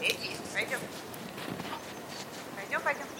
Пойдем. Пойдем, пойдем.